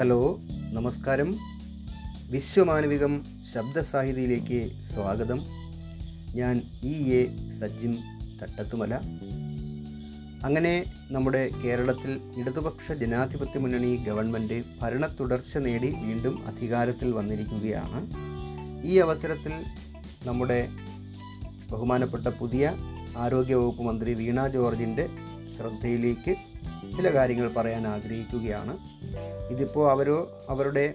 Hello നമസ്കാരം. വിശ്വമാനവികം ശബ്ദസാഹിതിയിലേക്ക് സ്വാഗതം. ഞാൻ ഇ എ സജ്ജിം തട്ടത്തുമല. അങ്ങനെ നമ്മുടെ കേരളത്തിൽ ഇടതുപക്ഷ ജനാധിപത്യ മുന്നണി ഗവൺമെന്റ് ഭരണ തുടർച്ച നേടി വീണ്ടും അധികാരത്തിൽ വന്നിരിക്കുകയാണ്. ഈ അവസരത്തിൽ നമ്മുടെ ബഹുമാനപ്പെട്ട പുതിയ ആരോഗ്യവകുപ്പ് മന്ത്രി വീണ ജോർജിന്റെ ശ്രദ്ധയിലേക്ക് ചില കാര്യങ്ങൾ പറയാൻ ആഗ്രഹിക്കുകയാണ്. ഇതിപ്പോൾ അവരോ അവരുടെ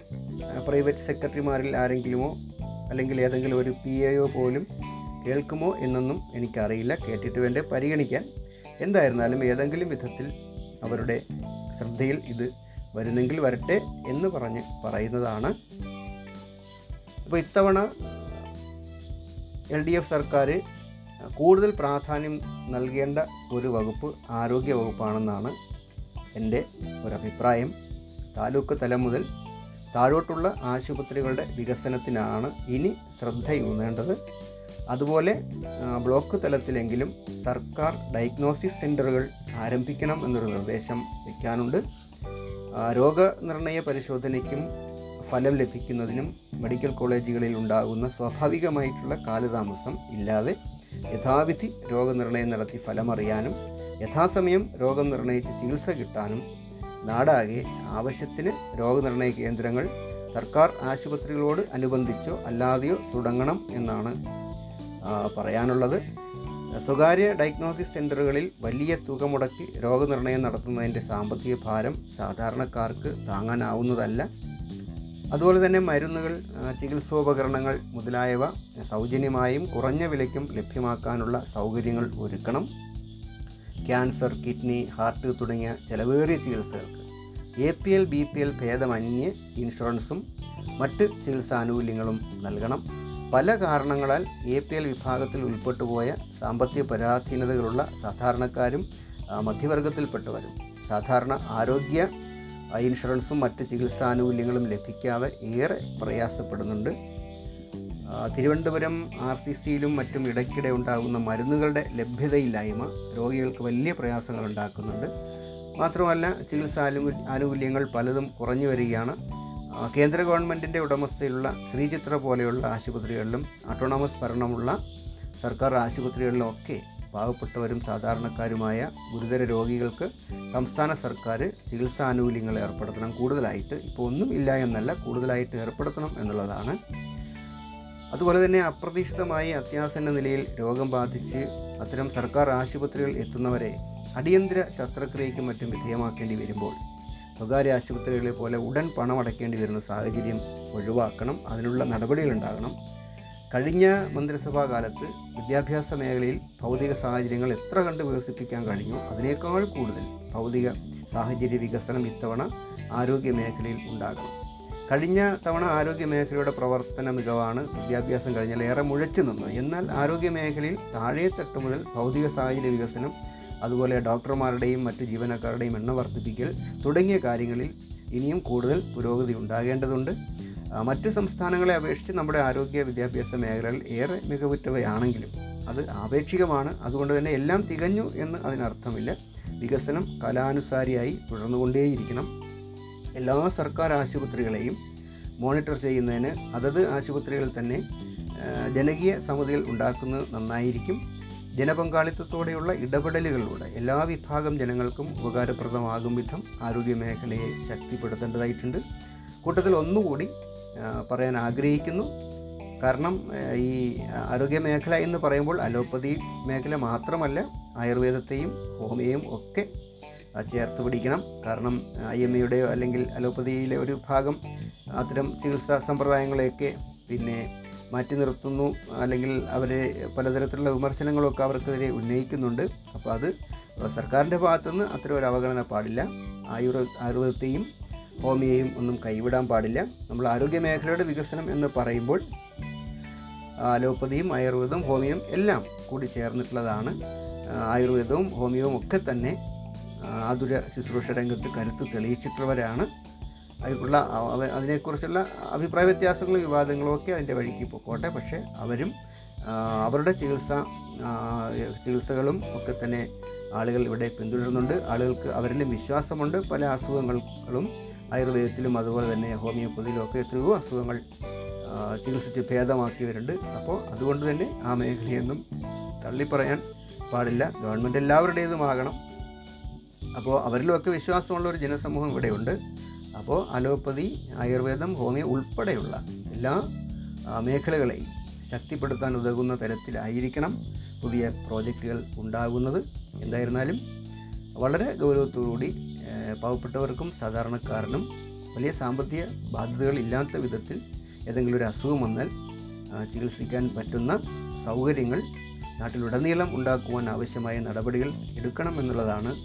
പ്രൈവറ്റ് സെക്രട്ടറിമാരിൽ ആരെങ്കിലുമോ അല്ലെങ്കിൽ ഏതെങ്കിലും ഒരു പി എയോ പോലും കേൾക്കുമോ എന്നൊന്നും എനിക്കറിയില്ല. കേട്ടിട്ട് വേണ്ടേ പരിഗണിക്കാൻ. എന്തായിരുന്നാലും ഏതെങ്കിലും വിധത്തിൽ അവരുടെ ശ്രദ്ധയിൽ ഇത് വരുന്നെങ്കിൽ വരട്ടെ എന്ന് പറഞ്ഞ് പറയുന്നതാണ്. അപ്പോൾ ഇത്തവണ എൽ ഡി എഫ് സർക്കാർ കൂടുതൽ പ്രാധാന്യം നൽകേണ്ട ഒരു വകുപ്പ് ആരോഗ്യ വകുപ്പാണെന്നാണ് എന്റെ ഒരഭിപ്രായം. താലൂക്ക് തലം മുതൽ താഴോട്ടുള്ള ആശുപത്രികളുടെ വികസനത്തിനാണ് ഇനി ശ്രദ്ധയൂന്നേണ്ടത്. അതുപോലെ ബ്ലോക്ക് തലത്തിലെങ്കിലും സർക്കാർ ഡയഗ്നോസിസ് സെന്ററുകൾ ആരംഭിക്കണം എന്നൊരു നിർദ്ദേശം വയ്ക്കാനുണ്ട് രോഗനിർണയ പരിശോധനയ്ക്കും ഫലം ലഭിക്കുന്നതിനും മെഡിക്കൽ കോളേജുകളിൽ ഉണ്ടാകുന്ന സ്വാഭാവികമായിട്ടുള്ള കാലതാമസം ഇല്ലാതെ യഥാവിധി രോഗനിർണയം നടത്തി ഫലമറിയാനും യഥാസമയം രോഗം നിർണയിച്ച് ചികിത്സ കിട്ടാനും നാടാകെ ആവശ്യത്തിന് രോഗനിർണയ കേന്ദ്രങ്ങൾ സർക്കാർ ആശുപത്രികളോട് അനുബന്ധിച്ചോ അല്ലാതെയോ തുടങ്ങണം എന്നാണ് പറയാനുള്ളത്. സ്വകാര്യ ഡയഗ്നോസിസ് സെന്ററുകളിൽ വലിയ തുക മുടക്കി രോഗനിർണയം നടത്തുന്നതിന്റെ സാമ്പത്തിക ഭാരം സാധാരണക്കാർക്ക് താങ്ങാനാവുന്നതല്ല. അതുപോലെ തന്നെ മരുന്നുകൾ ചികിത്സോപകരണങ്ങൾ മുതലായവ സൗജന്യമായും കുറഞ്ഞ വിലയ്ക്കും ലഭ്യമാക്കാനുള്ള സൗകര്യങ്ങൾ ഒരുക്കണം. ക്യാൻസർ കിഡ്നി ഹാർട്ട് തുടങ്ങിയ ചെലവേറിയ ചികിത്സകൾക്ക്. A P L B P L ഭേദമന്യേ ഇൻഷുറൻസും മറ്റ് ചികിത്സാനുകൂല്യങ്ങളും നൽകണം. പല കാരണങ്ങളാൽ എ പി എൽ വിഭാഗത്തിൽ ഉൾപ്പെട്ടുപോയ സാമ്പത്തിക പരാധീനതകളുള്ള സാധാരണക്കാരും മധ്യവർഗത്തിൽപ്പെട്ടവരും സാധാരണ ആരോഗ്യ ഇൻഷുറൻസും മറ്റ് ചികിത്സാനുകൂല്യങ്ങളും ലഭിക്കാതെ ഏറെ പ്രയാസപ്പെടുന്നുണ്ട്. തിരുവനന്തപുരം ആർ സി സിയിലും മറ്റും ഇടയ്ക്കിടെ ഉണ്ടാകുന്ന മരുന്നുകളുടെ ലഭ്യതയില്ലായ്മ രോഗികൾക്ക് വലിയ പ്രയാസങ്ങൾ ഉണ്ടാക്കുന്നുണ്ട്. മാത്രമല്ല ചികിത്സാ ആനുകൂല്യങ്ങൾ പലതും കുറഞ്ഞു വരികയാണ്. കേന്ദ്ര ഗവൺമെന്റിന്റെ ഉടമസ്ഥയിലുള്ള ശ്രീചിത്ര പോലെയുള്ള ആശുപത്രികളിലും ഓട്ടോണമസ് ഭരണമുള്ള സർക്കാർ ആശുപത്രികളിലും ഒക്കെ പാവപ്പെട്ടവരും സാധാരണക്കാരുമായ ഗുരുതര രോഗികൾക്ക് സംസ്ഥാന സർക്കാർ ചികിത്സാനുകൂല്യങ്ങൾ ഏർപ്പെടുത്തണം. കൂടുതലായിട്ട് ഇപ്പോൾ ഒന്നും ഇല്ല എന്നല്ല കൂടുതലായിട്ട് ഏർപ്പെടുത്തണം എന്നുള്ളതാണ്. അതുപോലെ തന്നെ അപ്രതീക്ഷിതമായി അത്യാസന്ന നിലയിൽ രോഗം ബാധിച്ച് അത്തരം സർക്കാർ ആശുപത്രികൾ എത്തുന്നവരെ അടിയന്തര ശസ്ത്രക്രിയയ്ക്കും മറ്റും വിധേയമാക്കേണ്ടി വരുമ്പോൾ സ്വകാര്യ ആശുപത്രികളെ പോലെ ഉടൻ പണം വരുന്ന സാഹചര്യം ഒഴിവാക്കണം. അതിനുള്ള നടപടികളുണ്ടാകണം കഴിഞ്ഞ മന്ത്രിസഭാ കാലത്ത് വിദ്യാഭ്യാസ മേഖലയിൽ ഭൗതിക സാഹചര്യങ്ങൾ എത്ര കണ്ട് വികസിപ്പിക്കാൻ കഴിഞ്ഞു അതിനേക്കാൾ കൂടുതൽ ഭൗതിക സാഹചര്യ വികസനം ഇത്തവണ ആരോഗ്യ മേഖലയിൽ ഉണ്ടാകണം. കഴിഞ്ഞ തവണ ആരോഗ്യ മേഖലയുടെ പ്രവർത്തന മികവാണ് വിദ്യാഭ്യാസം കഴിഞ്ഞാൽ ഏറെ മുഴച്ചു നിന്നത്. എന്നാൽ ആരോഗ്യ മേഖലയിൽ താഴെത്തട്ട് മുതൽ ഭൗതിക സാഹചര്യ വികസനം അതുപോലെ ഡോക്ടർമാരുടെയും മറ്റു ജീവനക്കാരുടെയും എണ്ണം വർദ്ധിപ്പിക്കൽ തുടങ്ങിയ കാര്യങ്ങളിൽ ഇനിയും കൂടുതൽ പുരോഗതി ഉണ്ടാകേണ്ടതുണ്ട്. മറ്റ് സംസ്ഥാനങ്ങളെ അപേക്ഷിച്ച് നമ്മുടെ ആരോഗ്യ വിദ്യാഭ്യാസ മേഖലകൾ ഏറെ മികവുറ്റവയാണെങ്കിലും അത് ആപേക്ഷികമാണ്. അതുകൊണ്ട് തന്നെ എല്ലാം തികഞ്ഞു എന്ന് അതിനർത്ഥമില്ല. വികസനം കലാനുസാരിയായി തുടർന്നുകൊണ്ടേയിരിക്കണം. എല്ലാ സർക്കാർ ആശുപത്രികളെയും മോണിറ്റർ ചെയ്യുന്നതിന് അതത് ആശുപത്രികളിൽ തന്നെ ജനകീയ സമിതികൾ ഉണ്ടാക്കുന്നത് നന്നായിരിക്കും. ജനപങ്കാളിത്തത്തോടെയുള്ള ഇടപെടലുകളിലൂടെ എല്ലാ വിഭാഗം ജനങ്ങൾക്കും ഉപകാരപ്രദമാകും വിധം ആരോഗ്യ മേഖലയെ ശക്തിപ്പെടുത്തേണ്ടതായിട്ടുണ്ട്. കൂട്ടത്തിൽ ഒന്നുകൂടി പറയാൻ ആഗ്രഹിക്കുന്നു. കാരണം ഈ ആരോഗ്യ മേഖല എന്ന് പറയുമ്പോൾ അലോപ്പതി മേഖല മാത്രമല്ല ആയുർവേദത്തെയും ഹോമിയോയും ഒക്കെ ചേർത്ത് പിടിക്കണം. കാരണം ഐ എം എയുടെയോ അല്ലെങ്കിൽ അലോപ്പതിയിലെ ഒരു ഭാഗം അത്തരം ചികിത്സാ സമ്പ്രദായങ്ങളെയൊക്കെ പിന്നെ മാറ്റി നിർത്തുന്നു. അല്ലെങ്കിൽ അവരെ പലതരത്തിലുള്ള വിമർശനങ്ങളൊക്കെ അവർക്കെതിരെ ഉന്നയിക്കുന്നുണ്ട്. അപ്പോൾ അത് സർക്കാരിന്റെ ഭാഗത്തുനിന്ന് അത്തരം ഒരു അവഗണന പാടില്ല. ആയുർ ആയുർവേദത്തെയും ഹോമിയോയും ഒന്നും കൈവിടാൻ പാടില്ല. നമ്മൾ ആരോഗ്യ മേഖലയുടെ വികസനം എന്ന് പറയുമ്പോൾ അലോപ്പതിയും ആയുർവേദവും ഹോമിയോയും എല്ലാം കൂടി ചേർന്നിട്ടുള്ളതാണ്. ആയുർവേദവും ഹോമിയോവും ഒക്കെ തന്നെ ആതുര ശുശ്രൂഷ രംഗത്ത് കരുത്ത് തെളിയിച്ചിട്ടുള്ളവരാണ്. അതിനുള്ള അതിനെക്കുറിച്ചുള്ള അഭിപ്രായ വ്യത്യാസങ്ങളും വിവാദങ്ങളും ഒക്കെ അതിന്റെ വഴിക്ക് പൊക്കോട്ടെ. പക്ഷേ അവരും അവരുടെ ചികിത്സ ചികിത്സകളും ഒക്കെ തന്നെ ആളുകൾ ഇവിടെ പിന്തുടരുന്നുണ്ട്. ആളുകൾക്ക് അവരിലും വിശ്വാസമുണ്ട്. പല അസുഖങ്ങളും ആയുർവേദത്തിലും അതുപോലെ തന്നെ ഹോമിയോപ്പതിയിലും ഒക്കെ എത്രയോ അസുഖങ്ങൾ ചികിത്സിച്ച് ഭേദമാക്കിയവരുണ്ട്. അപ്പോൾ അതുകൊണ്ട് തന്നെ ആ മേഖലയൊന്നും തള്ളിപ്പറയാൻ പാടില്ല. ഗവൺമെന്റ് എല്ലാവരുടേതുമാകണം. അപ്പോൾ അവരിലുമൊക്കെ വിശ്വാസമുള്ള ഒരു ജനസമൂഹം ഇവിടെയുണ്ട്. അപ്പോൾ അലോപ്പതി ആയുർവേദം ഹോമിയോ ഉൾപ്പെടെയുള്ള എല്ലാ മേഖലകളെയും ശക്തിപ്പെടുത്താൻ ഉതകുന്ന തരത്തിലായിരിക്കണം പുതിയ പ്രോജക്റ്റുകൾ ഉണ്ടാകുന്നത്. എന്തായിരുന്നാലും വളരെ ഗൗരവത്തോടുകൂടി പാവപ്പെട്ടവർക്കും സാധാരണക്കാരനും വലിയ സാമ്പത്തിക ബാധ്യതകൾ ഇല്ലാത്ത വിധത്തിൽ ഏതെങ്കിലും ഒരു അസുഖം വന്നാൽ ചികിത്സിക്കാൻ പറ്റുന്ന സൗകര്യങ്ങൾ നാട്ടിലുടനീളം ഉണ്ടാക്കുവാൻ ആവശ്യമായ നടപടികൾ എടുക്കണം എന്നുള്ളതാണ്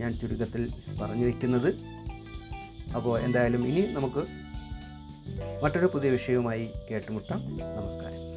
ഞാൻ ചുരുക്കത്തിൽ പറഞ്ഞു വയ്ക്കുന്നത് അപ്പോൾ എന്തായാലും ഇനി നമുക്ക് മറ്റൊരു പുതിയ വിഷയവുമായി കേട്ടുമുട്ടാം. നമസ്കാരം.